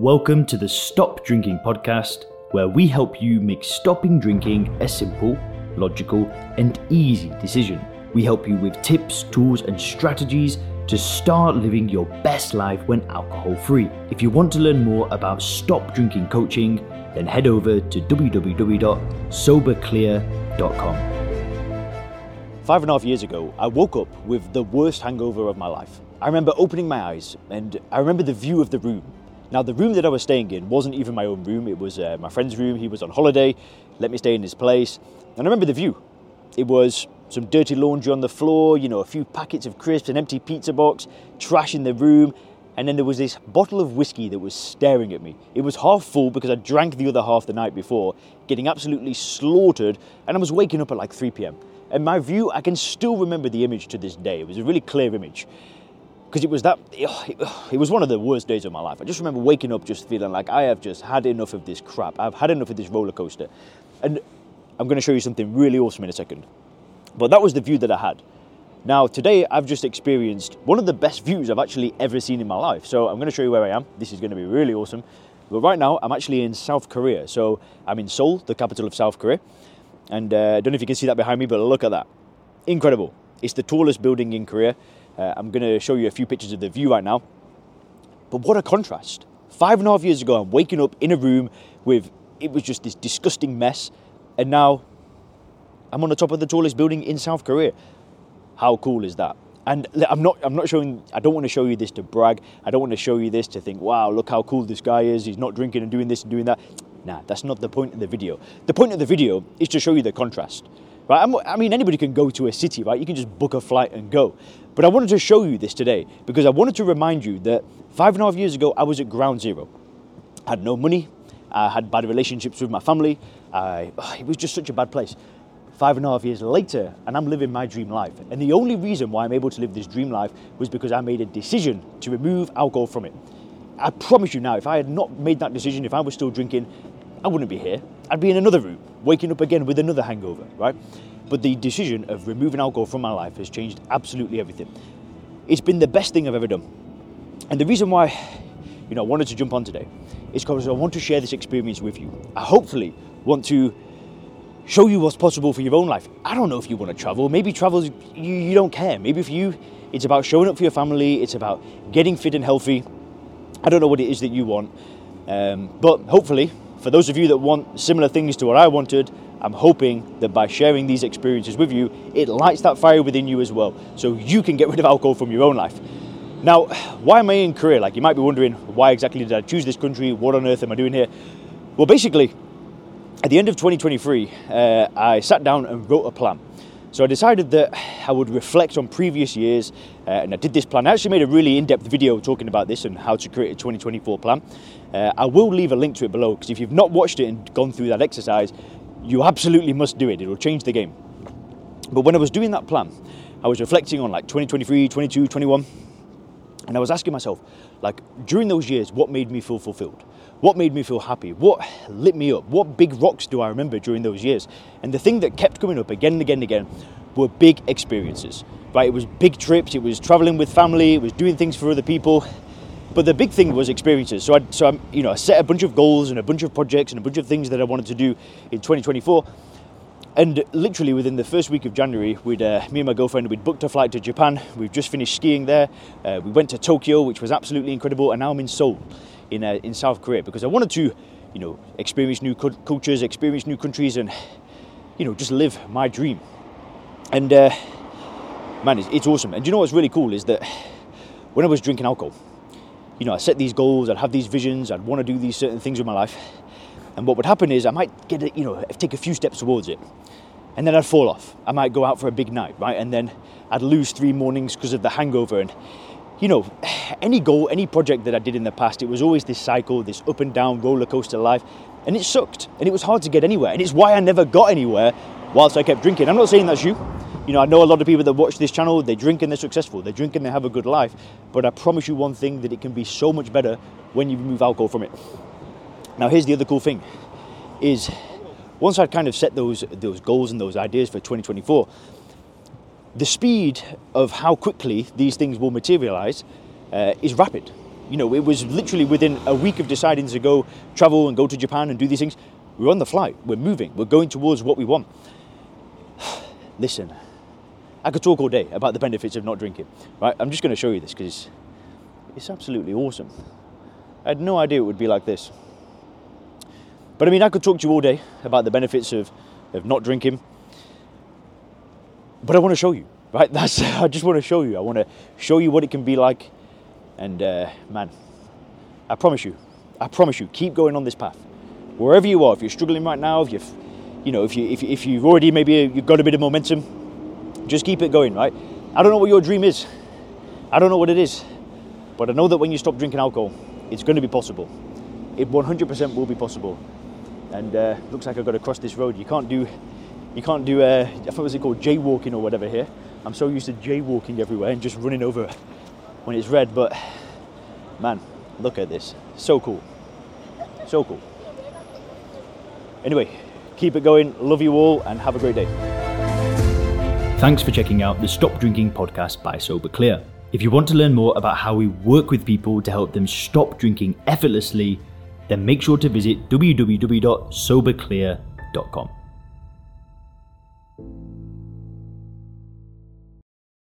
Welcome to the Stop Drinking podcast, where we help you make stopping drinking a simple, logical, and easy decision. We help you with tips, tools, and strategies to start living your best life when alcohol free. If you want to learn more about stop drinking coaching, then head over to www.soberclear.com. Five and a half years ago, I woke up with the worst hangover of my life. I remember opening my eyes and I remember the view of the room. Now, the room that I was staying in wasn't even my own room, it was uh, my friend's room. He was on holiday, let me stay in his place. And I remember the view. It was some dirty laundry on the floor, you know, a few packets of crisps, an empty pizza box, trash in the room, and then there was this bottle of whiskey that was staring at me. It was half full because I drank the other half the night before, getting absolutely slaughtered, and I was waking up at like 3 pm. And my view, I can still remember the image to this day. It was a really clear image because it was that it was one of the worst days of my life. I just remember waking up just feeling like I have just had enough of this crap. I've had enough of this roller coaster. And I'm going to show you something really awesome in a second. But that was the view that I had. Now, today I've just experienced one of the best views I've actually ever seen in my life. So I'm going to show you where I am. This is going to be really awesome. But right now, I'm actually in South Korea. So I'm in Seoul, the capital of South Korea. And uh, I don't know if you can see that behind me, but look at that. Incredible. It's the tallest building in Korea. Uh, I'm going to show you a few pictures of the view right now. But what a contrast. Five and a half years ago, I'm waking up in a room with, it was just this disgusting mess. And now I'm on the top of the tallest building in South Korea. How cool is that? And I'm not, I'm not showing, I don't want to show you this to brag. I don't want to show you this to think, wow, look how cool this guy is. He's not drinking and doing this and doing that. Nah, that's not the point of the video. The point of the video is to show you the contrast. Right? I mean, anybody can go to a city, right? You can just book a flight and go. But I wanted to show you this today because I wanted to remind you that five and a half years ago, I was at ground zero. I had no money. I had bad relationships with my family. I, it was just such a bad place. Five and a half years later, and I'm living my dream life. And the only reason why I'm able to live this dream life was because I made a decision to remove alcohol from it. I promise you now, if I had not made that decision, if I was still drinking, I wouldn't be here. I'd be in another room, waking up again with another hangover, right? But the decision of removing alcohol from my life has changed absolutely everything. It's been the best thing I've ever done. And the reason why, you know, I wanted to jump on today is because I want to share this experience with you. I hopefully want to show you what's possible for your own life. I don't know if you want to travel. Maybe travel, you, you don't care. Maybe for you, it's about showing up for your family, it's about getting fit and healthy. I don't know what it is that you want. Um, but hopefully, for those of you that want similar things to what I wanted, I'm hoping that by sharing these experiences with you, it lights that fire within you as well, so you can get rid of alcohol from your own life. Now, why am I in Korea? Like, you might be wondering, why exactly did I choose this country? What on earth am I doing here? Well, basically, at the end of 2023, uh, I sat down and wrote a plan. So I decided that I would reflect on previous years, uh, and I did this plan. I actually made a really in-depth video talking about this and how to create a 2024 plan. Uh, I will leave a link to it below because if you've not watched it and gone through that exercise, you absolutely must do it. It will change the game. But when I was doing that plan, I was reflecting on like 2023, 22, 21, and I was asking myself, like during those years, what made me feel fulfilled? What made me feel happy? What lit me up? What big rocks do I remember during those years? And the thing that kept coming up again and again and again were big experiences. Right? It was big trips, it was traveling with family, it was doing things for other people. But the big thing was experiences. So I, so I, you know, I set a bunch of goals and a bunch of projects and a bunch of things that I wanted to do in 2024. And literally within the first week of January, we'd, uh, me and my girlfriend, we'd booked a flight to Japan. We've just finished skiing there. Uh, we went to Tokyo, which was absolutely incredible, and now I'm in Seoul, in uh, in South Korea, because I wanted to, you know, experience new cultures, experience new countries, and you know, just live my dream. And uh, man, it's, it's awesome. And you know what's really cool is that when I was drinking alcohol, you know, I set these goals, I'd have these visions, I'd want to do these certain things with my life. And what would happen is I might get it, you know, take a few steps towards it. And then I'd fall off. I might go out for a big night, right? And then I'd lose three mornings because of the hangover. And, you know, any goal, any project that I did in the past, it was always this cycle, this up and down roller coaster life. And it sucked. And it was hard to get anywhere. And it's why I never got anywhere whilst I kept drinking. I'm not saying that's you. You know, I know a lot of people that watch this channel, they drink and they're successful, they drink and they have a good life, but I promise you one thing that it can be so much better when you remove alcohol from it. Now, here's the other cool thing is once I'd kind of set those those goals and those ideas for 2024, the speed of how quickly these things will materialize uh, is rapid. You know, it was literally within a week of deciding to go travel and go to Japan and do these things. We're on the flight, we're moving, we're going towards what we want. Listen, I could talk all day about the benefits of not drinking, right? I'm just going to show you this because it's absolutely awesome. I had no idea it would be like this. But I mean, I could talk to you all day about the benefits of, of not drinking, but I want to show you, right? That's I just want to show you. I want to show you what it can be like, and uh, man, I promise you, I promise you, keep going on this path. Wherever you are, if you're struggling right now, if you've, you know, if you if, if you've already maybe you've got a bit of momentum, just keep it going, right? I don't know what your dream is. I don't know what it is, but I know that when you stop drinking alcohol, it's going to be possible. It 100% will be possible. And uh, looks like I've got to cross this road. You can't do, you can't do. Uh, I thought was it called jaywalking or whatever here. I'm so used to jaywalking everywhere and just running over when it's red. But man, look at this. So cool. So cool. Anyway, keep it going. Love you all and have a great day. Thanks for checking out the Stop Drinking podcast by Sober Clear. If you want to learn more about how we work with people to help them stop drinking effortlessly, then make sure to visit www.soberclear.com.